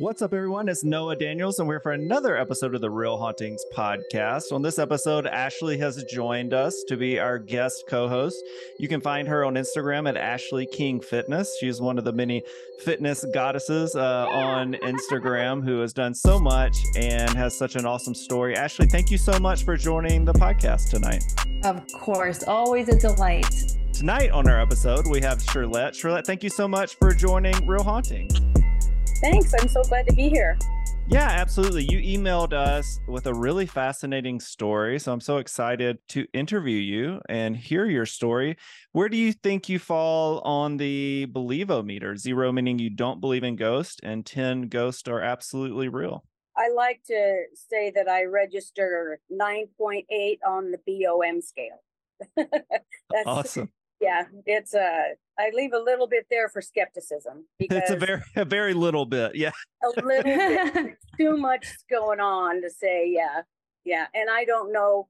What's up, everyone? It's Noah Daniels, and we're for another episode of the Real Hauntings podcast. On this episode, Ashley has joined us to be our guest co host. You can find her on Instagram at Ashley King Fitness. She's one of the many fitness goddesses uh, on Instagram who has done so much and has such an awesome story. Ashley, thank you so much for joining the podcast tonight. Of course, always a delight. Tonight on our episode, we have Shirlette. Shirlette, thank you so much for joining Real Hauntings. Thanks. I'm so glad to be here. Yeah, absolutely. You emailed us with a really fascinating story. So I'm so excited to interview you and hear your story. Where do you think you fall on the believo meter? Zero meaning you don't believe in ghosts, and 10 ghosts are absolutely real. I like to say that I register 9.8 on the BOM scale. That's awesome yeah it's a uh, i leave a little bit there for skepticism because it's a very a very little bit yeah. A little bit. Too much going on to say yeah yeah and i don't know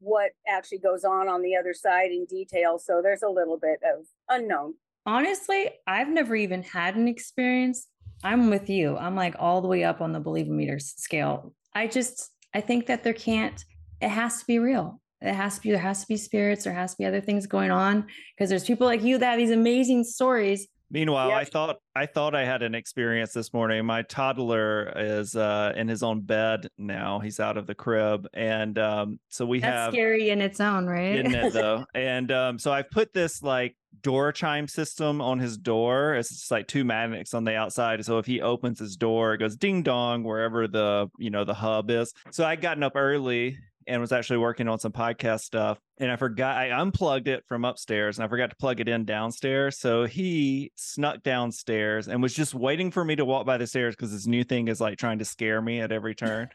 what actually goes on on the other side in detail so there's a little bit of unknown. Honestly i've never even had an experience. I'm with you. I'm like all the way up on the believometer scale. I just i think that there can't it has to be real it has to be there has to be spirits there has to be other things going on because there's people like you that have these amazing stories. Meanwhile yep. i thought i thought i had an experience this morning. My toddler is uh in his own bed now. He's out of the crib and um so we That's have scary in its own right? Isn't it though. And um so i've put this like door chime system on his door. It's just like two magnets on the outside. So if he opens his door it goes ding dong wherever the you know the hub is. So i gotten up early and was actually working on some podcast stuff. And I forgot, I unplugged it from upstairs and I forgot to plug it in downstairs. So he snuck downstairs and was just waiting for me to walk by the stairs because his new thing is like trying to scare me at every turn.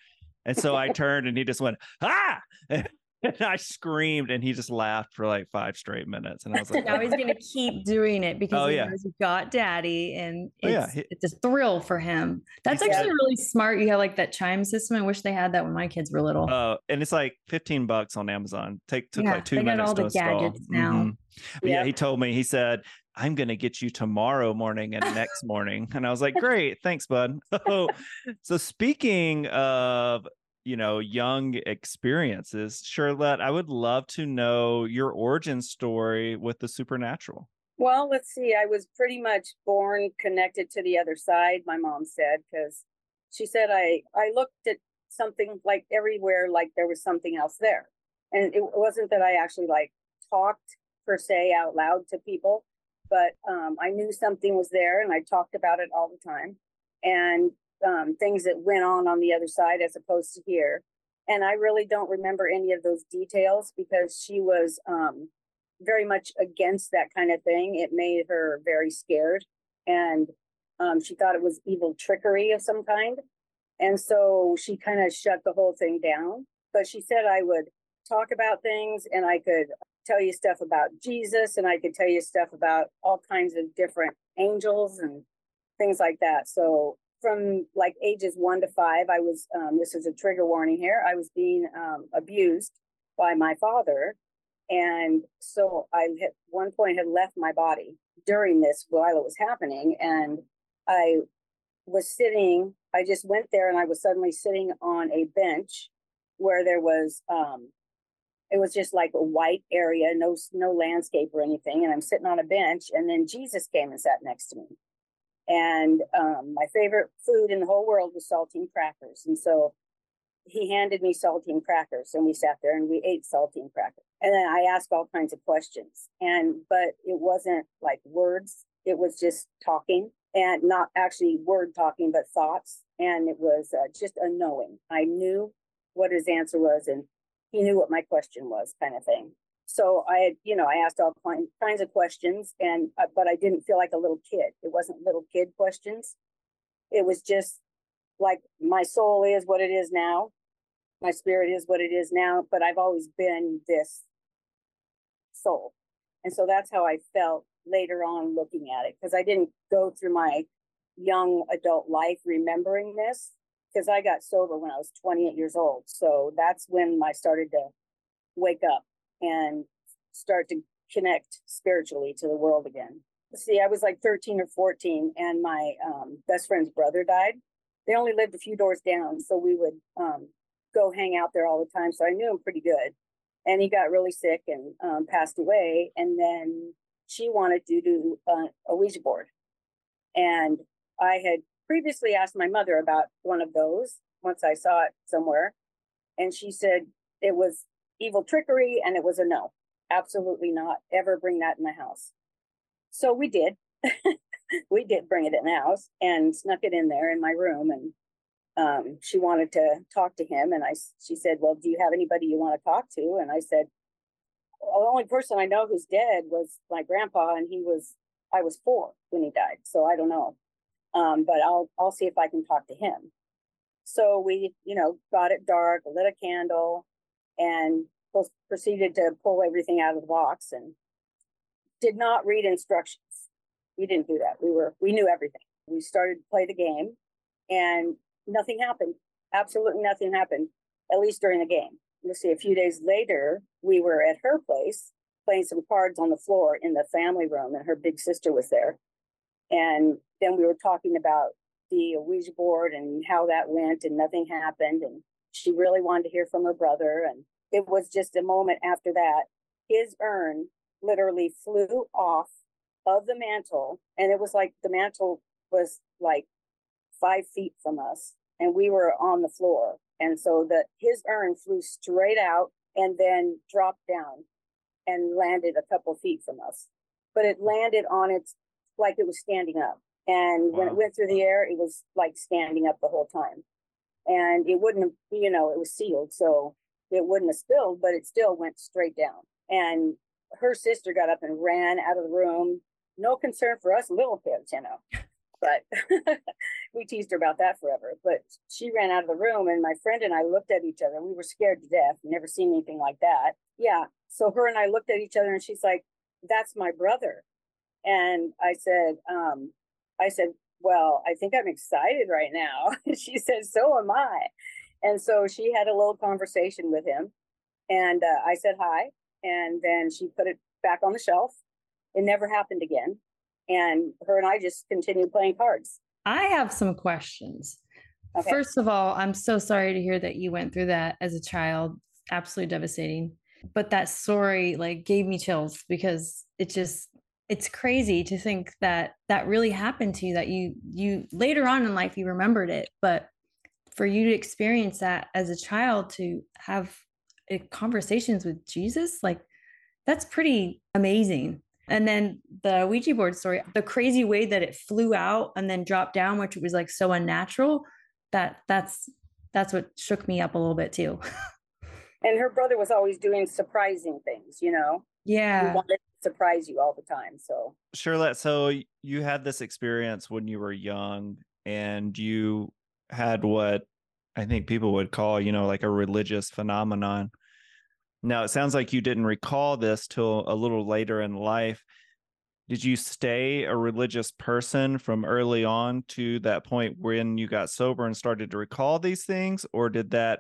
And so I turned and he just went, ah. and I screamed, and he just laughed for like five straight minutes. And I was like, now he's going to keep doing it because oh, he yeah. knows he got daddy, and it's, oh, yeah. he, it's a thrill for him. That's actually really smart. You have like that chime system. I wish they had that when my kids were little. Oh, uh, and it's like 15 bucks on Amazon. Take took yeah, like two they minutes. Got all the gadgets now. Mm-hmm. Yeah. yeah, he told me, he said, I'm going to get you tomorrow morning and next morning. And I was like, great, thanks, bud. So, so speaking of you know young experiences Shirlette I would love to know your origin story with the supernatural. Well let's see I was pretty much born connected to the other side my mom said because she said I I looked at something like everywhere like there was something else there. And it wasn't that I actually like talked per se out loud to people but um, I knew something was there and I talked about it all the time. And um, things that went on on the other side as opposed to here. And I really don't remember any of those details because she was um, very much against that kind of thing. It made her very scared. And um, she thought it was evil trickery of some kind. And so she kind of shut the whole thing down. But she said I would talk about things and I could tell you stuff about Jesus and I could tell you stuff about all kinds of different angels and things like that. So from like ages one to five, I was, um, this is a trigger warning here, I was being um, abused by my father. And so I at one point had left my body during this while it was happening. And I was sitting, I just went there and I was suddenly sitting on a bench where there was, um, it was just like a white area, no, no landscape or anything. And I'm sitting on a bench and then Jesus came and sat next to me. And um, my favorite food in the whole world was saltine crackers. And so he handed me saltine crackers and we sat there and we ate saltine crackers. And then I asked all kinds of questions. And, but it wasn't like words, it was just talking and not actually word talking, but thoughts. And it was uh, just a knowing. I knew what his answer was and he knew what my question was, kind of thing so I, you know, I asked all kinds of questions, and uh, but I didn't feel like a little kid. It wasn't little kid questions. It was just like my soul is what it is now, my spirit is what it is now, but I've always been this soul. And so that's how I felt later on looking at it because I didn't go through my young adult life remembering this because I got sober when I was 28 years old. So that's when I started to wake up and start to connect spiritually to the world again. See, I was like 13 or 14, and my um, best friend's brother died. They only lived a few doors down, so we would um, go hang out there all the time. So I knew him pretty good. And he got really sick and um, passed away. And then she wanted to do uh, a Ouija board. And I had previously asked my mother about one of those once I saw it somewhere. And she said it was evil trickery and it was a no. Absolutely not. Ever bring that in the house. So we did. we did bring it in the house and snuck it in there in my room. And um, she wanted to talk to him. And I, she said, Well, do you have anybody you want to talk to? And I said, well, The only person I know who's dead was my grandpa, and he was, I was four when he died. So I don't know. Um, but I'll, I'll see if I can talk to him. So we, you know, got it dark, lit a candle, and proceeded to pull everything out of the box and did not read instructions. We didn't do that. We were, we knew everything. We started to play the game and nothing happened. Absolutely nothing happened, at least during the game. Let's see, a few days later, we were at her place playing some cards on the floor in the family room, and her big sister was there. And then we were talking about the Ouija board and how that went, and nothing happened. And she really wanted to hear from her brother. And it was just a moment after that. His urn literally flew off of the mantle, and it was like the mantle was like five feet from us, and we were on the floor. And so that his urn flew straight out and then dropped down and landed a couple feet from us. But it hmm. landed on its like it was standing up. And wow. when it went through the air, it was like standing up the whole time. And it wouldn't have, you know, it was sealed. So it wouldn't have spilled, but it still went straight down. And her sister got up and ran out of the room. No concern for us little kids, you know. But we teased her about that forever. But she ran out of the room, and my friend and I looked at each other. We were scared to death. Never seen anything like that. Yeah. So her and I looked at each other, and she's like, "That's my brother." And I said, um, "I said, well, I think I'm excited right now." she said, "So am I." And so she had a little conversation with him, and uh, I said hi, and then she put it back on the shelf. It never happened again and her and I just continued playing cards. I have some questions. Okay. First of all, I'm so sorry to hear that you went through that as a child. Absolutely devastating. But that story like gave me chills because it just it's crazy to think that that really happened to you that you you later on in life you remembered it but for you to experience that as a child to have eh, conversations with Jesus like that's pretty amazing and then the Ouija board story, the crazy way that it flew out and then dropped down, which was like so unnatural, that that's that's what shook me up a little bit too. and her brother was always doing surprising things, you know. Yeah. He wanted surprise you all the time. So Shirlette, so you had this experience when you were young and you had what I think people would call, you know, like a religious phenomenon. Now, it sounds like you didn't recall this till a little later in life. Did you stay a religious person from early on to that point when you got sober and started to recall these things? Or did that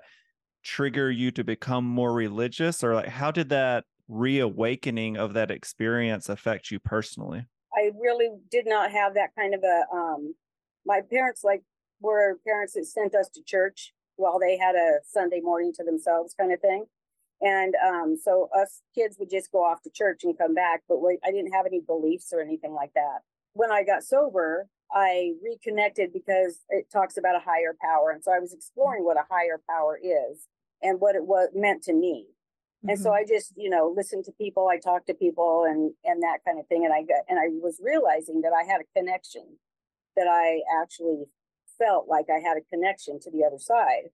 trigger you to become more religious? Or like, how did that reawakening of that experience affect you personally? I really did not have that kind of a, um, my parents like were parents that sent us to church while they had a Sunday morning to themselves kind of thing. And um, so us kids would just go off to church and come back, but we, I didn't have any beliefs or anything like that. When I got sober, I reconnected because it talks about a higher power. And so I was exploring what a higher power is and what it was meant to me. Mm-hmm. And so mm-hmm. I just, you know, listened to people, I talked to people and and that kind of thing. And I got and I was realizing that I had a connection, that I actually felt like I had a connection to the other side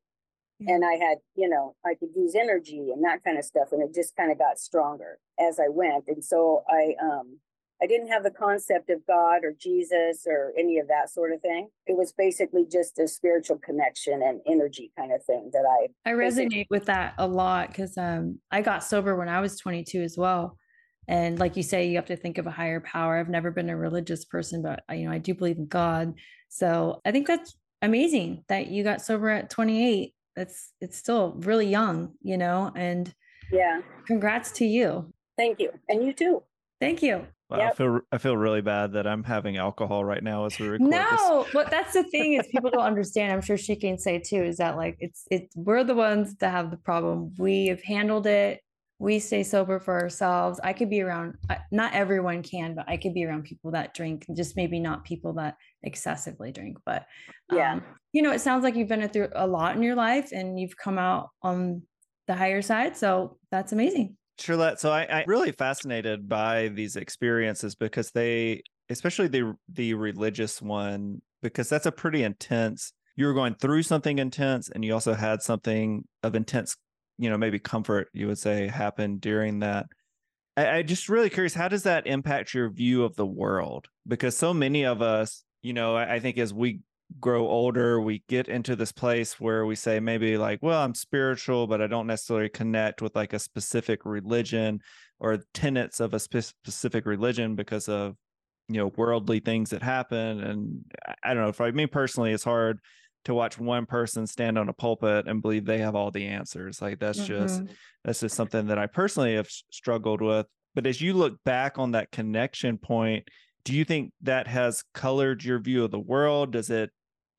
and I had, you know, I could use energy and that kind of stuff. And it just kind of got stronger as I went. And so I, um, I didn't have the concept of God or Jesus or any of that sort of thing. It was basically just a spiritual connection and energy kind of thing that I I resonate with that a lot because um, I got sober when I was 22 as well. And like you say, you have to think of a higher power. I've never been a religious person, but you know, I do believe in God. So I think that's amazing that you got sober at 28. That's it's still really young, you know, and yeah. Congrats to you. Thank you. And you too. Thank you. Wow, yep. I feel I feel really bad that I'm having alcohol right now as we record. No, this. but that's the thing is people don't understand. I'm sure she can say too. Is that like it's it's we're the ones that have the problem. We have handled it. We stay sober for ourselves. I could be around. Not everyone can, but I could be around people that drink. Just maybe not people that excessively drink. But yeah, um, you know, it sounds like you've been through a lot in your life, and you've come out on the higher side. So that's amazing. Shirlette, so I, I really fascinated by these experiences because they, especially the the religious one, because that's a pretty intense. You were going through something intense, and you also had something of intense, you know, maybe comfort. You would say happen during that. I, I just really curious, how does that impact your view of the world? Because so many of us, you know, I, I think as we grow older, we get into this place where we say maybe like, well, I'm spiritual, but I don't necessarily connect with like a specific religion or tenets of a spe- specific religion because of you know worldly things that happen. And I don't know. For me personally, it's hard to watch one person stand on a pulpit and believe they have all the answers. Like that's mm-hmm. just that's just something that I personally have struggled with. But as you look back on that connection point, do you think that has colored your view of the world? Does it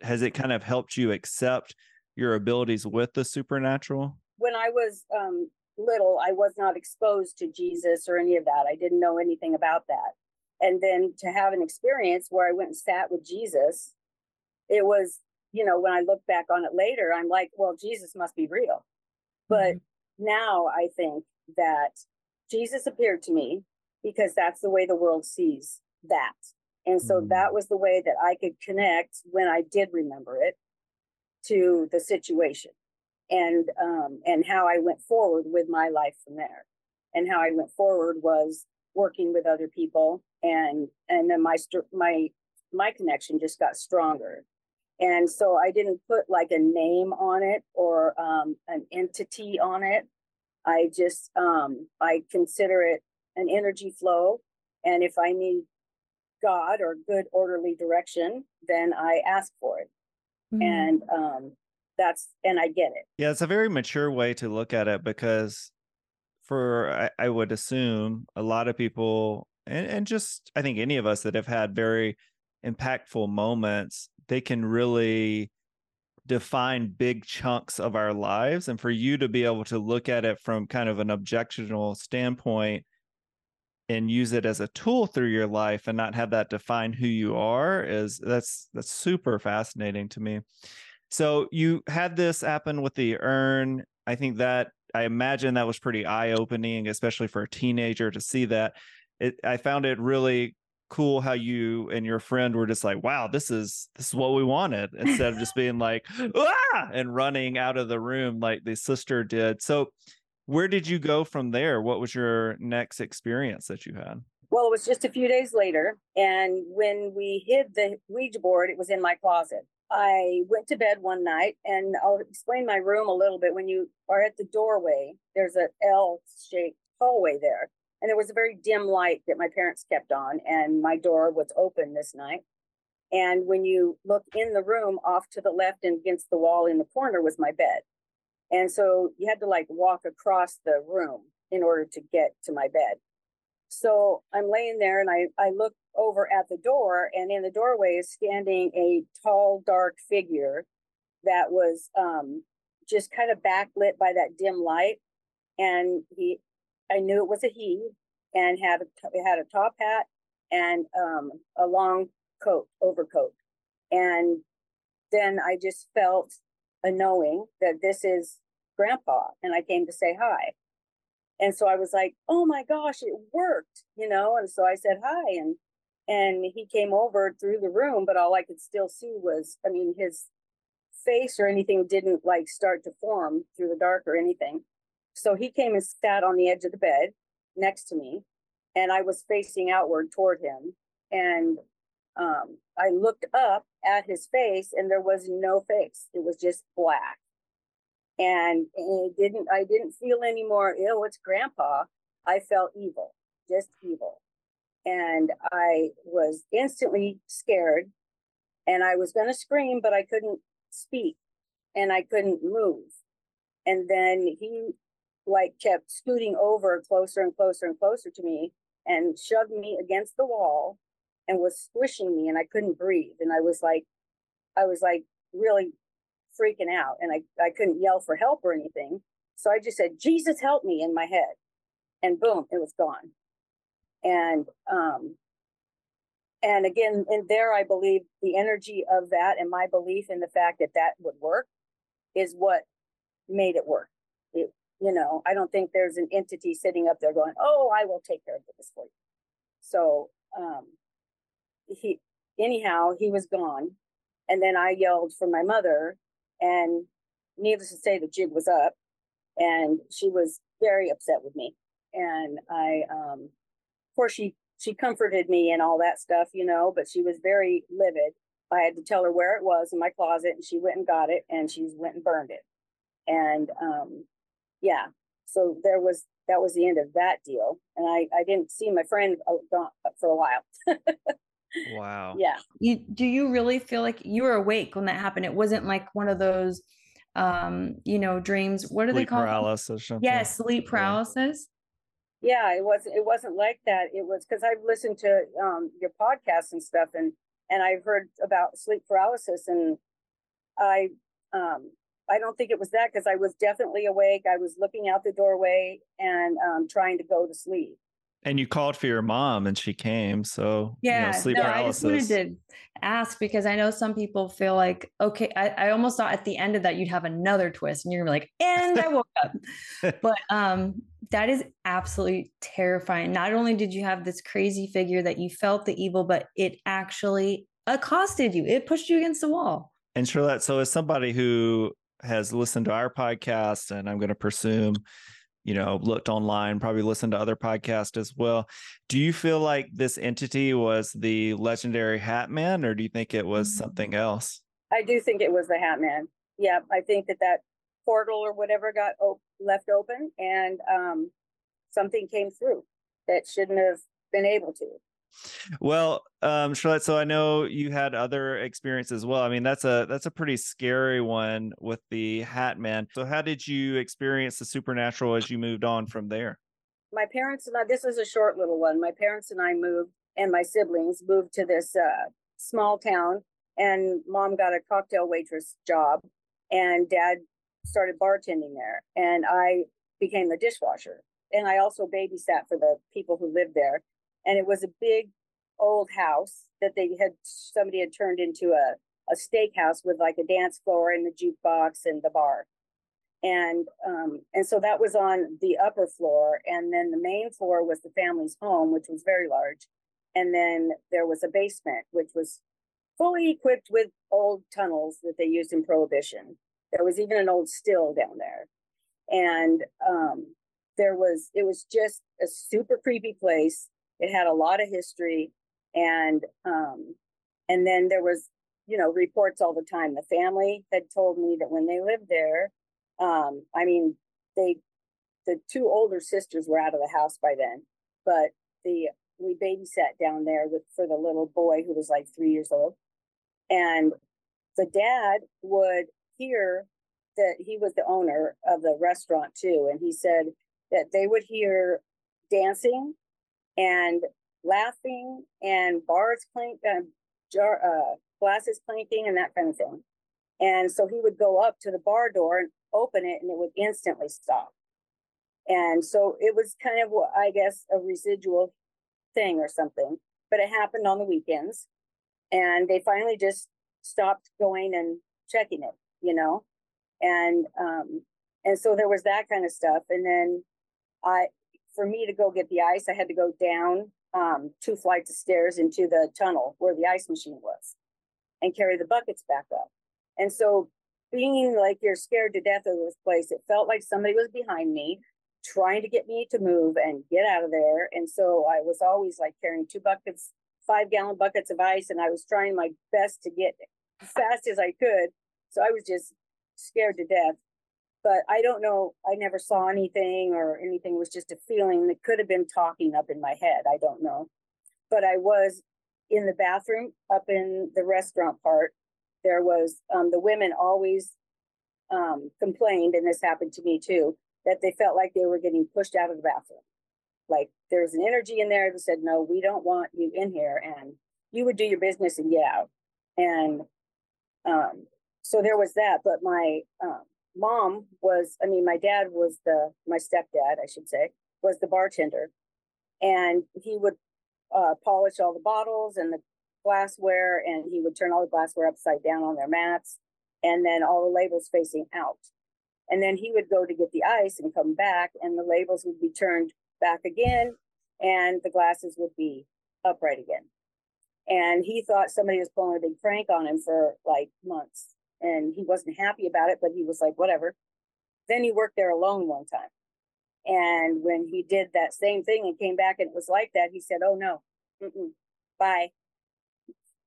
has it kind of helped you accept your abilities with the supernatural? When I was um, little, I was not exposed to Jesus or any of that. I didn't know anything about that. And then to have an experience where I went and sat with Jesus, it was, you know, when I look back on it later, I'm like, well, Jesus must be real. But mm-hmm. now I think that Jesus appeared to me because that's the way the world sees that. And so mm. that was the way that I could connect when I did remember it to the situation and um, and how I went forward with my life from there. And how I went forward was working with other people and and then my my my connection just got stronger. And so I didn't put like a name on it or um, an entity on it. I just um, I consider it an energy flow. And if I need God or good orderly direction, then I ask for it. Mm-hmm. And um, that's, and I get it. Yeah, it's a very mature way to look at it because for, I, I would assume a lot of people, and, and just, I think any of us that have had very impactful moments, they can really define big chunks of our lives. And for you to be able to look at it from kind of an objectional standpoint, and use it as a tool through your life and not have that define who you are is that's that's super fascinating to me. So you had this happen with the urn. I think that i imagine that was pretty eye-opening especially for a teenager to see that. It, i found it really cool how you and your friend were just like wow this is this is what we wanted instead of just being like ah! and running out of the room like the sister did. So where did you go from there? What was your next experience that you had? Well, it was just a few days later. And when we hid the Ouija board, it was in my closet. I went to bed one night and I'll explain my room a little bit. When you are at the doorway, there's an L shaped hallway there. And there was a very dim light that my parents kept on, and my door was open this night. And when you look in the room off to the left and against the wall in the corner was my bed. And so you had to like walk across the room in order to get to my bed. So I'm laying there and I, I look over at the door, and in the doorway is standing a tall, dark figure that was um, just kind of backlit by that dim light. And he, I knew it was a he, and had a, had a top hat and um, a long coat, overcoat. And then I just felt a knowing that this is grandpa and I came to say hi. And so I was like, "Oh my gosh, it worked." You know, and so I said hi and and he came over through the room, but all I could still see was I mean his face or anything didn't like start to form through the dark or anything. So he came and sat on the edge of the bed next to me and I was facing outward toward him. And um, I looked up at his face, and there was no face. It was just black. And it didn't. I didn't feel any more. Oh, it's Grandpa. I felt evil, just evil, and I was instantly scared. And I was going to scream, but I couldn't speak, and I couldn't move. And then he like kept scooting over closer and closer and closer to me and shoved me against the wall and was squishing me and I couldn't breathe. And I was like, I was like really freaking out and I, I couldn't yell for help or anything. So I just said, Jesus help me in my head. And boom, it was gone. And um and again, in there, I believe the energy of that and my belief in the fact that that would work is what made it work. It, you know, I don't think there's an entity sitting up there going, "Oh, I will take care of this for you." So, um, he anyhow he was gone, and then I yelled for my mother, and needless to say, the jig was up, and she was very upset with me, and I, um, of course, she she comforted me and all that stuff, you know, but she was very livid. I had to tell her where it was in my closet, and she went and got it, and she went and burned it and um, yeah, so there was that was the end of that deal, and I I didn't see my friend uh, for a while. wow. Yeah. You do you really feel like you were awake when that happened? It wasn't like one of those um you know dreams what are sleep they called paralysis or yes sleep paralysis yeah. yeah it wasn't it wasn't like that it was because i've listened to um your podcasts and stuff and and i've heard about sleep paralysis and i um I don't think it was that because I was definitely awake. I was looking out the doorway and um, trying to go to sleep. And you called for your mom and she came. So yeah, you know, sleep no, paralysis. I just wanted to ask because I know some people feel like, okay, I, I almost thought at the end of that you'd have another twist and you're gonna be like, and I woke up. But um that is absolutely terrifying. Not only did you have this crazy figure that you felt the evil, but it actually accosted you. It pushed you against the wall. And Shirlette, so as somebody who has listened to our podcast, and I'm going to presume, you know, looked online, probably listened to other podcasts as well. Do you feel like this entity was the legendary Hat Man, or do you think it was mm-hmm. something else? I do think it was the Hat Man. Yeah, I think that that portal or whatever got op- left open, and um, something came through that shouldn't have been able to. Well, um, Shirlette, so I know you had other experiences as well. I mean, that's a that's a pretty scary one with the Hat Man. So, how did you experience the supernatural as you moved on from there? My parents and I. This is a short little one. My parents and I moved, and my siblings moved to this uh, small town. And mom got a cocktail waitress job, and dad started bartending there, and I became the dishwasher. And I also babysat for the people who lived there and it was a big old house that they had somebody had turned into a a steakhouse with like a dance floor and the jukebox and the bar. And um, and so that was on the upper floor and then the main floor was the family's home which was very large. And then there was a basement which was fully equipped with old tunnels that they used in prohibition. There was even an old still down there. And um, there was it was just a super creepy place it had a lot of history, and um, and then there was you know reports all the time. The family had told me that when they lived there, um, I mean they the two older sisters were out of the house by then, but the we babysat down there with for the little boy who was like three years old, and the dad would hear that he was the owner of the restaurant too, and he said that they would hear dancing and laughing and bars clink, uh, jar, uh, glasses clinking and that kind of thing. And so he would go up to the bar door and open it and it would instantly stop. And so it was kind of, I guess, a residual thing or something, but it happened on the weekends. And they finally just stopped going and checking it, you know? And, um, and so there was that kind of stuff. And then I, for me to go get the ice, I had to go down um, two flights of stairs into the tunnel where the ice machine was and carry the buckets back up. And so being like you're scared to death of this place, it felt like somebody was behind me trying to get me to move and get out of there. And so I was always like carrying two buckets, five gallon buckets of ice, and I was trying my best to get as fast as I could. So I was just scared to death. But I don't know. I never saw anything or anything. It was just a feeling that could have been talking up in my head. I don't know. But I was in the bathroom up in the restaurant part. There was um, the women always um, complained, and this happened to me too, that they felt like they were getting pushed out of the bathroom. Like there's an energy in there that said, no, we don't want you in here. And you would do your business and get out. And um, so there was that. But my um, mom was, I mean, my dad was the, my stepdad, I should say, was the bartender. And he would uh, polish all the bottles and the glassware, and he would turn all the glassware upside down on their mats, and then all the labels facing out. And then he would go to get the ice and come back, and the labels would be turned back again, and the glasses would be upright again. And he thought somebody was pulling a big prank on him for like months. And he wasn't happy about it, but he was like, whatever. Then he worked there alone one time. And when he did that same thing and came back and it was like that, he said, Oh no, bye.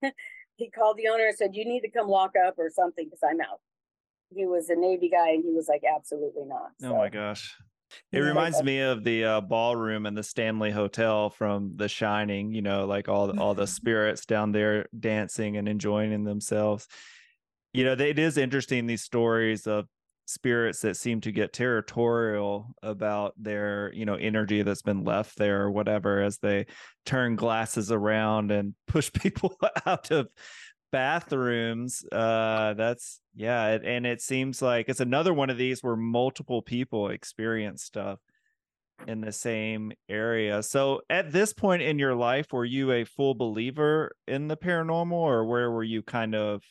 he called the owner and said, You need to come lock up or something because I'm out. He was a Navy guy and he was like, Absolutely not. So, oh my gosh. It reminds me of the uh, ballroom in the Stanley Hotel from The Shining. You know, like all all the spirits down there dancing and enjoying themselves. You know, it is interesting these stories of spirits that seem to get territorial about their you know energy that's been left there or whatever as they turn glasses around and push people out of bathrooms uh that's yeah it, and it seems like it's another one of these where multiple people experience stuff in the same area. So at this point in your life were you a full believer in the paranormal or where were you kind of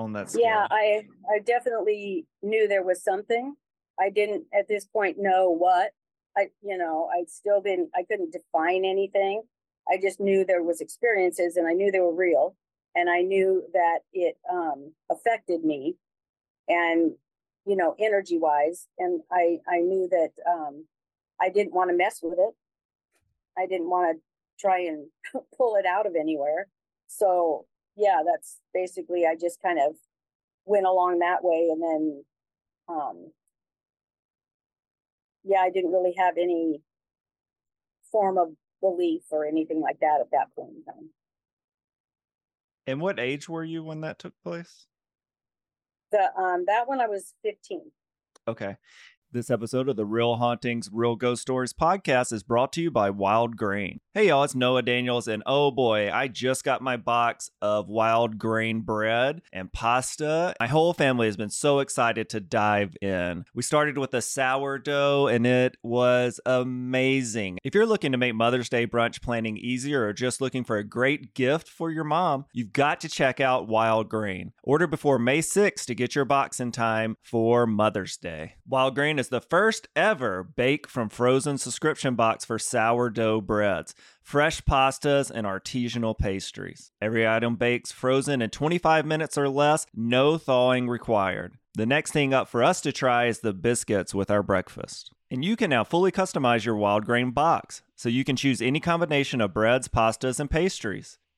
on that scale? Yeah, I I definitely knew there was something. I didn't at this point know what. I you know, I still didn't I couldn't define anything. I just knew there was experiences and I knew they were real and I knew that it um affected me and you know, energy wise and I I knew that um I didn't want to mess with it. I didn't want to try and pull it out of anywhere. So yeah, that's basically I just kind of went along that way and then um yeah, I didn't really have any form of belief or anything like that at that point in time. And what age were you when that took place? The um that one I was 15. Okay. This episode of the Real Hauntings, Real Ghost Stories podcast is brought to you by Wild Grain. Hey y'all, it's Noah Daniels, and oh boy, I just got my box of wild grain bread and pasta. My whole family has been so excited to dive in. We started with a sourdough, and it was amazing. If you're looking to make Mother's Day brunch planning easier or just looking for a great gift for your mom, you've got to check out Wild Grain. Order before May 6th to get your box in time for Mother's Day. Wild Grain is the first ever bake from frozen subscription box for sourdough breads, fresh pastas, and artisanal pastries. Every item bakes frozen in 25 minutes or less, no thawing required. The next thing up for us to try is the biscuits with our breakfast. And you can now fully customize your wild grain box, so you can choose any combination of breads, pastas, and pastries.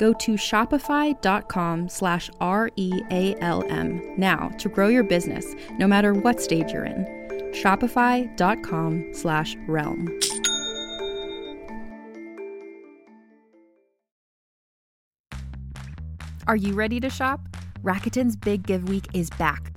Go to shopify.com slash R-E-A-L-M now to grow your business, no matter what stage you're in. Shopify.com slash realm. Are you ready to shop? Rakuten's Big Give Week is back.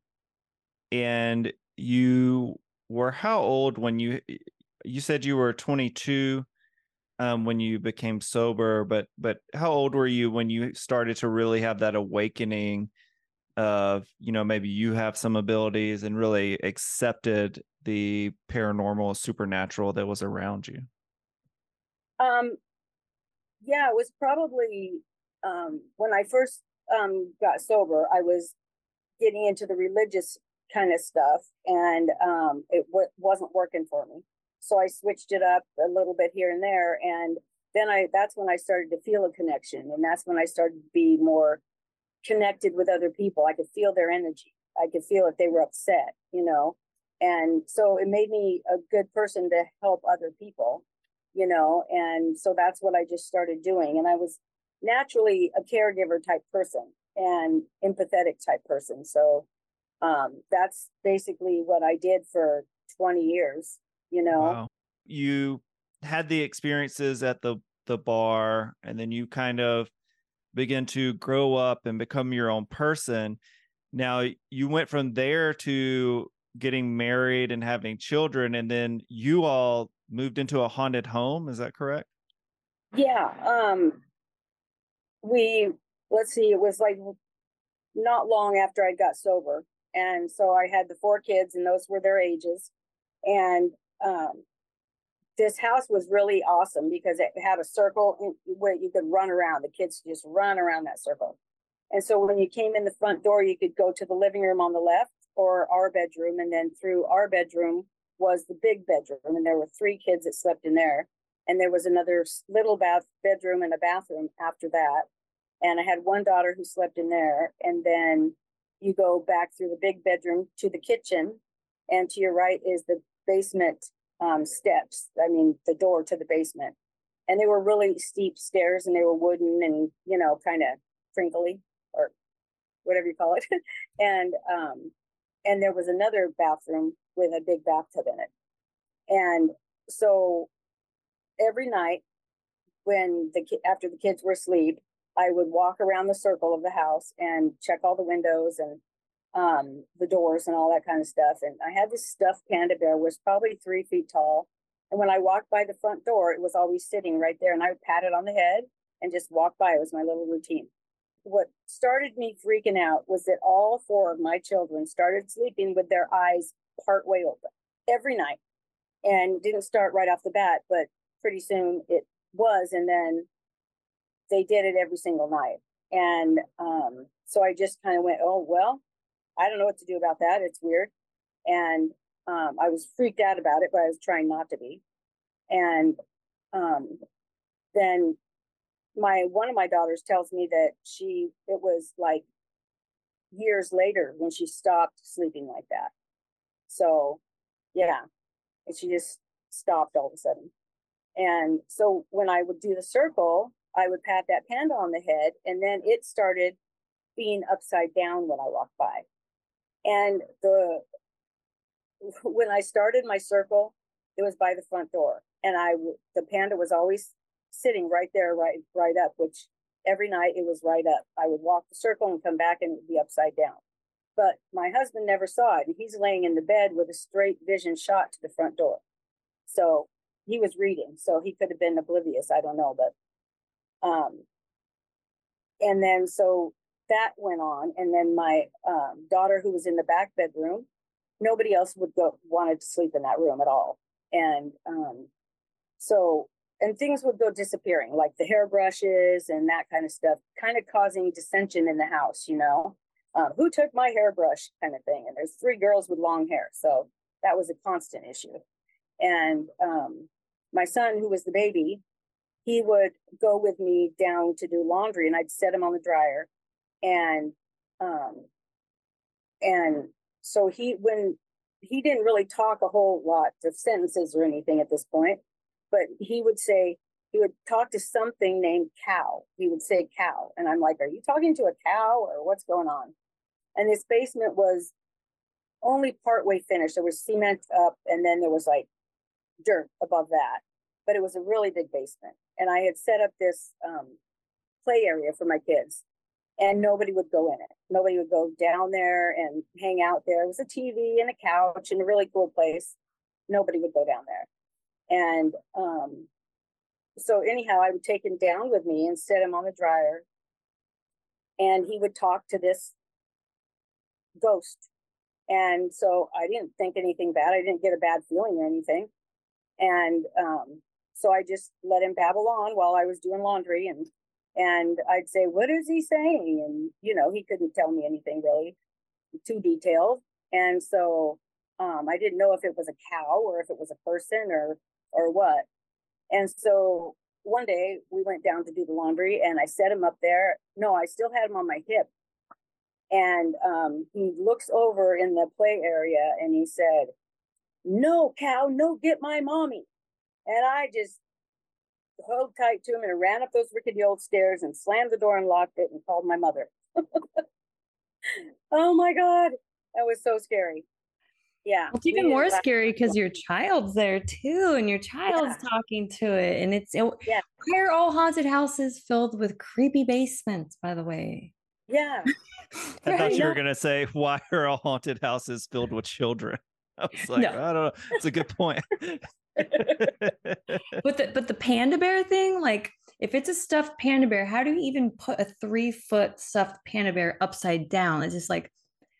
and you were how old when you you said you were 22 um, when you became sober but but how old were you when you started to really have that awakening of you know maybe you have some abilities and really accepted the paranormal supernatural that was around you? Um yeah it was probably um when i first um got sober i was getting into the religious kind of stuff and um, it w- wasn't working for me. So i switched it up a little bit here and there and then i that's when i started to feel a connection and that's when i started to be more connected with other people. I could feel their energy. I could feel if they were upset you know? And so it made me a good person to help other people you know? And so that's what i just started doing and i was naturally a caregiver type person and empathetic type person. So um, that's basically what I did for 20 years, you know. Wow. You had the experiences at the the bar and then you kind of begin to grow up and become your own person. Now you went from there to getting married and having children and then you all moved into a haunted home, is that correct? Yeah, um we let's see, it was like not long after I got sober and so I had the four kids, and those were their ages. And um, this house was really awesome because it had a circle where you could run around. The kids just run around that circle. And so when you came in the front door, you could go to the living room on the left or our bedroom. And then through our bedroom was the big bedroom. And there were three kids that slept in there. And there was another little bath bedroom and a bathroom after that. And I had one daughter who slept in there. And then you go back through the big bedroom to the kitchen, and to your right is the basement um, steps. I mean, the door to the basement. And they were really steep stairs, and they were wooden and you know, kind of crinkly or whatever you call it. and um, and there was another bathroom with a big bathtub in it. And so every night when the after the kids were asleep, I would walk around the circle of the house and check all the windows and um, the doors and all that kind of stuff. And I had this stuffed panda bear was probably three feet tall. And when I walked by the front door, it was always sitting right there. And I would pat it on the head and just walk by. It was my little routine. What started me freaking out was that all four of my children started sleeping with their eyes part way open every night. And didn't start right off the bat, but pretty soon it was, and then they did it every single night. And um, so I just kind of went, oh, well, I don't know what to do about that. It's weird. And um, I was freaked out about it, but I was trying not to be. And um, then my one of my daughters tells me that she it was like years later when she stopped sleeping like that. So yeah, and she just stopped all of a sudden. And so when I would do the circle, I would pat that panda on the head, and then it started being upside down when I walked by. And the when I started my circle, it was by the front door, and I the panda was always sitting right there, right right up. Which every night it was right up. I would walk the circle and come back, and it would be upside down. But my husband never saw it, and he's laying in the bed with a straight vision shot to the front door. So he was reading, so he could have been oblivious. I don't know, but um, and then so that went on, and then my um, daughter, who was in the back bedroom, nobody else would go wanted to sleep in that room at all, and um, so and things would go disappearing, like the hairbrushes and that kind of stuff, kind of causing dissension in the house, you know. Um, who took my hairbrush kind of thing and there's three girls with long hair so that was a constant issue and um, my son who was the baby he would go with me down to do laundry and I'd set him on the dryer. And um and so he when he didn't really talk a whole lot of sentences or anything at this point, but he would say he would talk to something named cow. He would say cow. And I'm like, Are you talking to a cow or what's going on? And this basement was only partway finished. There was cement up and then there was like dirt above that. But it was a really big basement and I had set up this um, play area for my kids, and nobody would go in it. Nobody would go down there and hang out there. It was a TV and a couch and a really cool place. Nobody would go down there. And um, so, anyhow, I would take him down with me and set him on the dryer, and he would talk to this ghost. And so I didn't think anything bad. I didn't get a bad feeling or anything. And um, so I just let him babble on while I was doing laundry and and I'd say, What is he saying? And you know, he couldn't tell me anything really too detailed. And so um, I didn't know if it was a cow or if it was a person or or what. And so one day we went down to do the laundry and I set him up there. No, I still had him on my hip. And um, he looks over in the play area and he said, No, cow, no, get my mommy. And I just held tight to him and ran up those rickety old stairs and slammed the door and locked it and called my mother. oh my God. That was so scary. Yeah. It's even more scary because your child's there too, and your child's yeah. talking to it. And it's, it, yeah. why are all haunted houses filled with creepy basements, by the way? Yeah. I thought you were going to say, why are all haunted houses filled with children? I was like, no. I don't know. It's a good point. but the but the panda bear thing, like if it's a stuffed panda bear, how do you even put a three foot stuffed panda bear upside down? It's just like,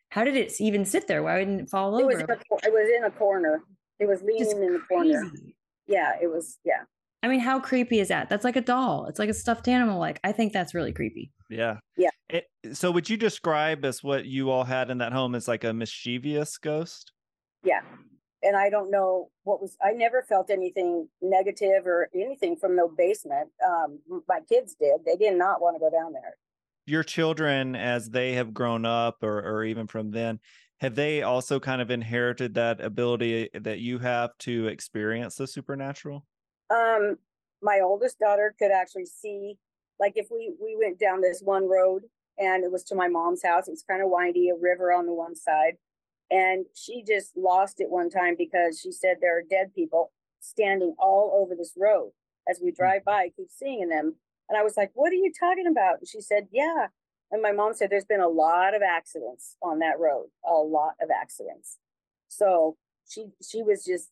how did it even sit there? Why didn't it fall it over? Was a, it was in a corner. It was leaning just in the corner. Yeah, it was. Yeah. I mean, how creepy is that? That's like a doll. It's like a stuffed animal. Like, I think that's really creepy. Yeah. Yeah. It, so, would you describe as what you all had in that home as like a mischievous ghost? Yeah and I don't know what was. I never felt anything negative or anything from the basement. Um, my kids did. They did not want to go down there. Your children, as they have grown up, or or even from then, have they also kind of inherited that ability that you have to experience the supernatural? Um, my oldest daughter could actually see, like if we we went down this one road and it was to my mom's house. It was kind of windy, a river on the one side and she just lost it one time because she said there are dead people standing all over this road as we hmm. drive by. I keep seeing them. And I was like, what are you talking about? And she said, yeah. And my mom said, there's been a lot of accidents on that road, a lot of accidents. So she she was just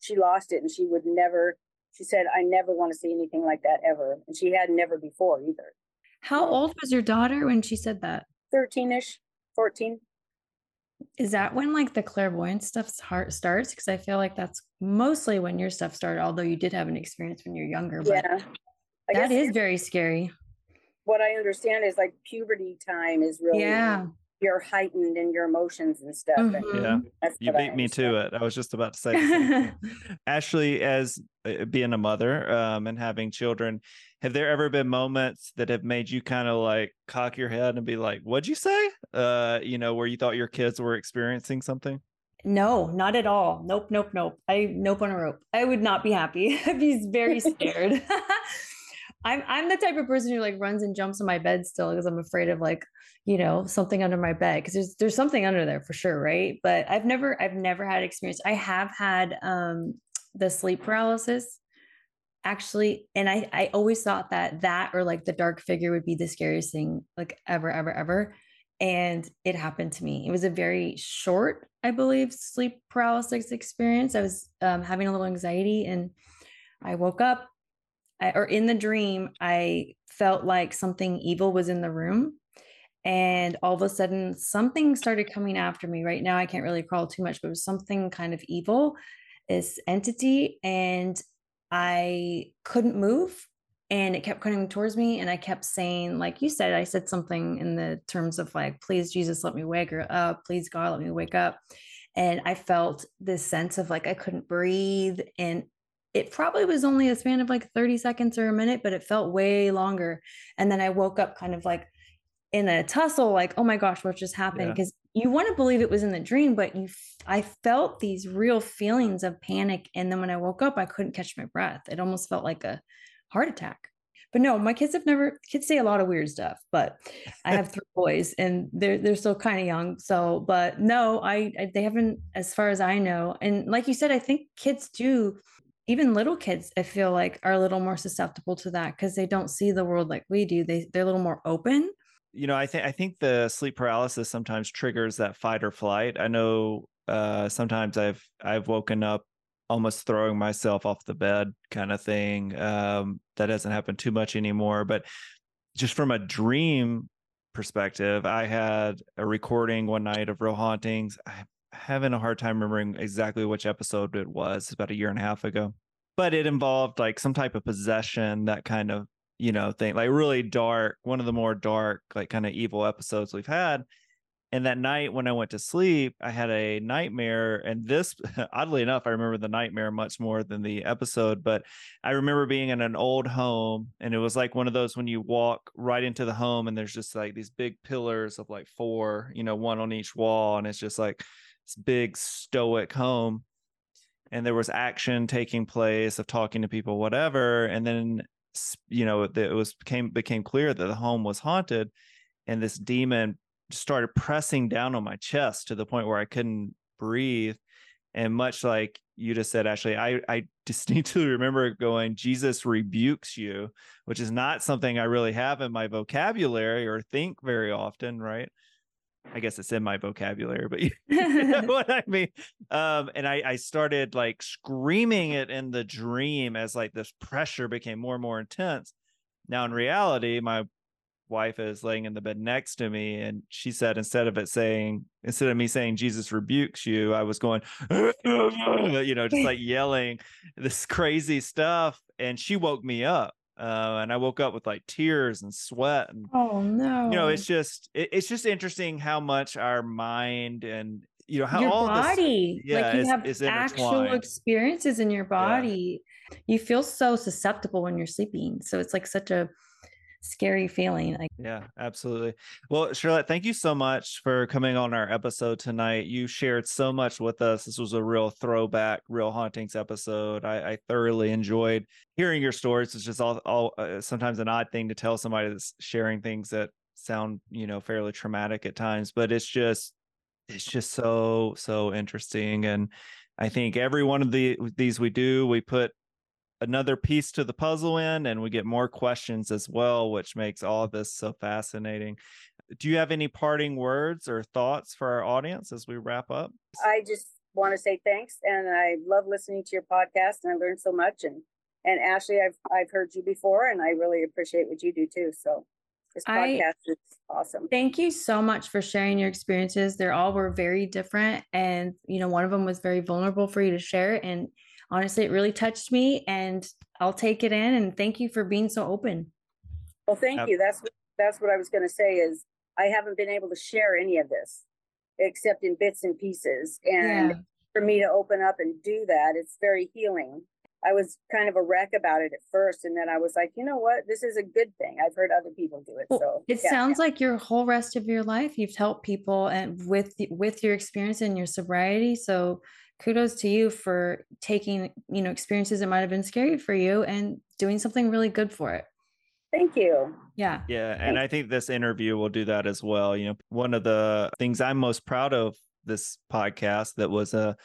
she lost it and she would never she said i never want to see anything like that ever and she had never before either how old was your daughter when she said that 13ish 14 Is that when like the clairvoyant stuff start, starts? Because I feel like that's mostly when your stuff started, although you did have an experience when you're younger. But Yeah. That is very scary. what I understand is like puberty time is really Yeah. You're heightened in your emotions and stuff. and Mhm. Yeah. You beat me to it. I was just about to say. the. Ashley, as uh, being a mother um, and having children, have there ever been moments that have made you kind of like cock your head and be like, "What'd you say?" Uh, you know, where you thought your kids were experiencing something? No, not at all. Nope, nope, nope. I nope on a rope. I would not be happy. I'd be very scared. I'm I'm the type of person who like runs and jumps in my bed still because I'm afraid of like, you know, something under my bed because there's there's something under there for sure, right? But I've never I've never had experience. I have had um the sleep paralysis actually and I I always thought that that or like the dark figure would be the scariest thing like ever ever ever and it happened to me. It was a very short, I believe, sleep paralysis experience. I was um, having a little anxiety, and I woke up, I, or in the dream, I felt like something evil was in the room, and all of a sudden, something started coming after me. Right now, I can't really crawl too much, but it was something kind of evil, this entity, and I couldn't move and it kept coming towards me and i kept saying like you said i said something in the terms of like please jesus let me wake her up. Please god let me wake up. And i felt this sense of like i couldn't breathe and it probably was only a span of like 30 seconds or a minute but it felt way longer. And then i woke up kind of like in a tussle like oh my gosh what just happened Yeah. because you want to believe it was in the dream but you i felt these real feelings of panic and then when i woke up i couldn't catch my breath it almost felt like a heart attack. But no, my kids have never kids say a lot of weird stuff, but I have three boys and they're they're still kind of young. So, but no, I, I they haven't as far as I know. And like you said, I think kids do even little kids I feel like are a little more susceptible to that because they don't see the world like we do. They they're a little more open. You know, I think I think the sleep paralysis sometimes triggers that fight or flight. I know uh sometimes I've I've woken up almost throwing myself off the bed kind of thing. Um that doesn't happen too much anymore, but just from a dream perspective, I had a recording one night of Real Hauntings. I'm having a hard time remembering exactly which episode it was, about a year and a half ago. But it involved like some type of possession, that kind of you know thing like really dark one of the more dark like kind of evil episodes we've had. And that night when i went to sleep i had a nightmare and this oddly enough i remember the nightmare much more than the episode but i remember being in an old home and it was like one of those when you walk right into the home and there's just like these big pillars of like four you know one on each wall and it's just like this big stoic home. And there was action taking place of talking to people whatever and then you know it was became became clear that the home was haunted and this demon started pressing down on my chest to the point where i couldn't breathe. And much like you just said ashley i i distinctly remember going jesus rebukes you which is not something i really have in my vocabulary or think very often right i guess it's in my vocabulary but you know what I mean? Um, and I, I started like screaming it in the dream as like this pressure became more and more intense. Now in reality, my wife is laying in the bed next to me, and she said instead of it saying instead of me saying Jesus rebukes you, I was going, you know, just like yelling this crazy stuff, and she woke me up. Uh, and I woke up with like tears and sweat and Oh no. you know it's just it, it's just interesting how much our mind and you know how your all this body yeah, like you is- have is actual experiences in your body. You feel so susceptible when you're sleeping so it's like such a scary feeling yeah absolutely. Well Shirlette thank you so much for coming on our episode tonight. You shared so much with us. This was a real throwback real hauntings episode. I, I thoroughly enjoyed hearing your stories. It's just all, all uh, sometimes an odd thing to tell somebody that's sharing things that sound you know fairly traumatic at times but it's just it's just so so interesting and i think every one of the these we do we put another piece to the puzzle in and we get more questions as well which makes all of this so fascinating do you have any parting words or thoughts for our audience as we wrap up I just want to say thanks, and I love listening to your podcast, and I learned so much. And and Ashley, I've I've heard you before, and I really appreciate what you do too. So This I- podcast is awesome. Thank you so much for sharing your experiences. They're all were very different. And, you know, one of them was very vulnerable for you to share. And honestly, it really touched me. And I'll take it in. And thank you for being so open. Well, thank you. That's what that's what I was going to say. Is I haven't been able to share any of this except in bits and pieces, and Yeah. for me to open up and do that, it's very healing. I was kind of a wreck about it at first, and then I was like, you know what, this is a good thing. I've heard other people do it, Well, so it yeah. sounds like your whole rest of your life you've helped people and with with your experience and your sobriety. So kudos to you for taking, you know, experiences that might have been scary for you and doing something really good for it. Thank you. Yeah. Yeah, and I think this interview will do that as well. You know, one of the things I'm most proud of this podcast that was a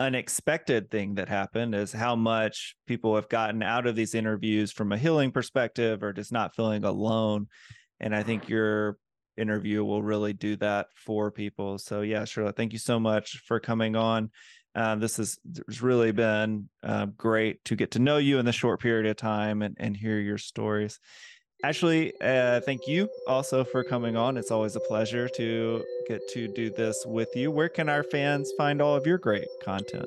unexpected thing that happened is how much people have gotten out of these interviews from a healing perspective or just not feeling alone. And I think your interview will really do that for people. So yeah, Shirlette, thank you so much for coming on. Uh, this has really been uh, great to get to know you in the short period of time and, and hear your stories. Ashley, uh, thank you also for coming on. It's always a pleasure to get to do this with you. Where can our fans find all of your great content?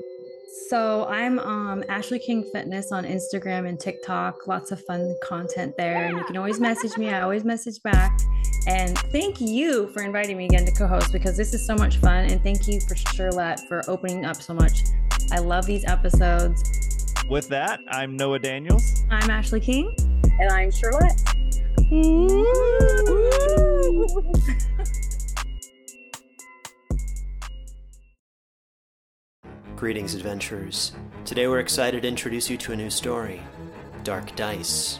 So I'm um Ashley King Fitness on Instagram and TikTok. Lots of fun content there. And you can always message me. I always message back. And thank you for inviting me again to co-host because this is so much fun. And thank you for Shirlette for opening up so much. I love these episodes. With that, I'm Noah Daniels. I'm Ashley King. And I'm Shirlette. Greetings, adventurers. Today we're excited to introduce you to a new story Dark Dice,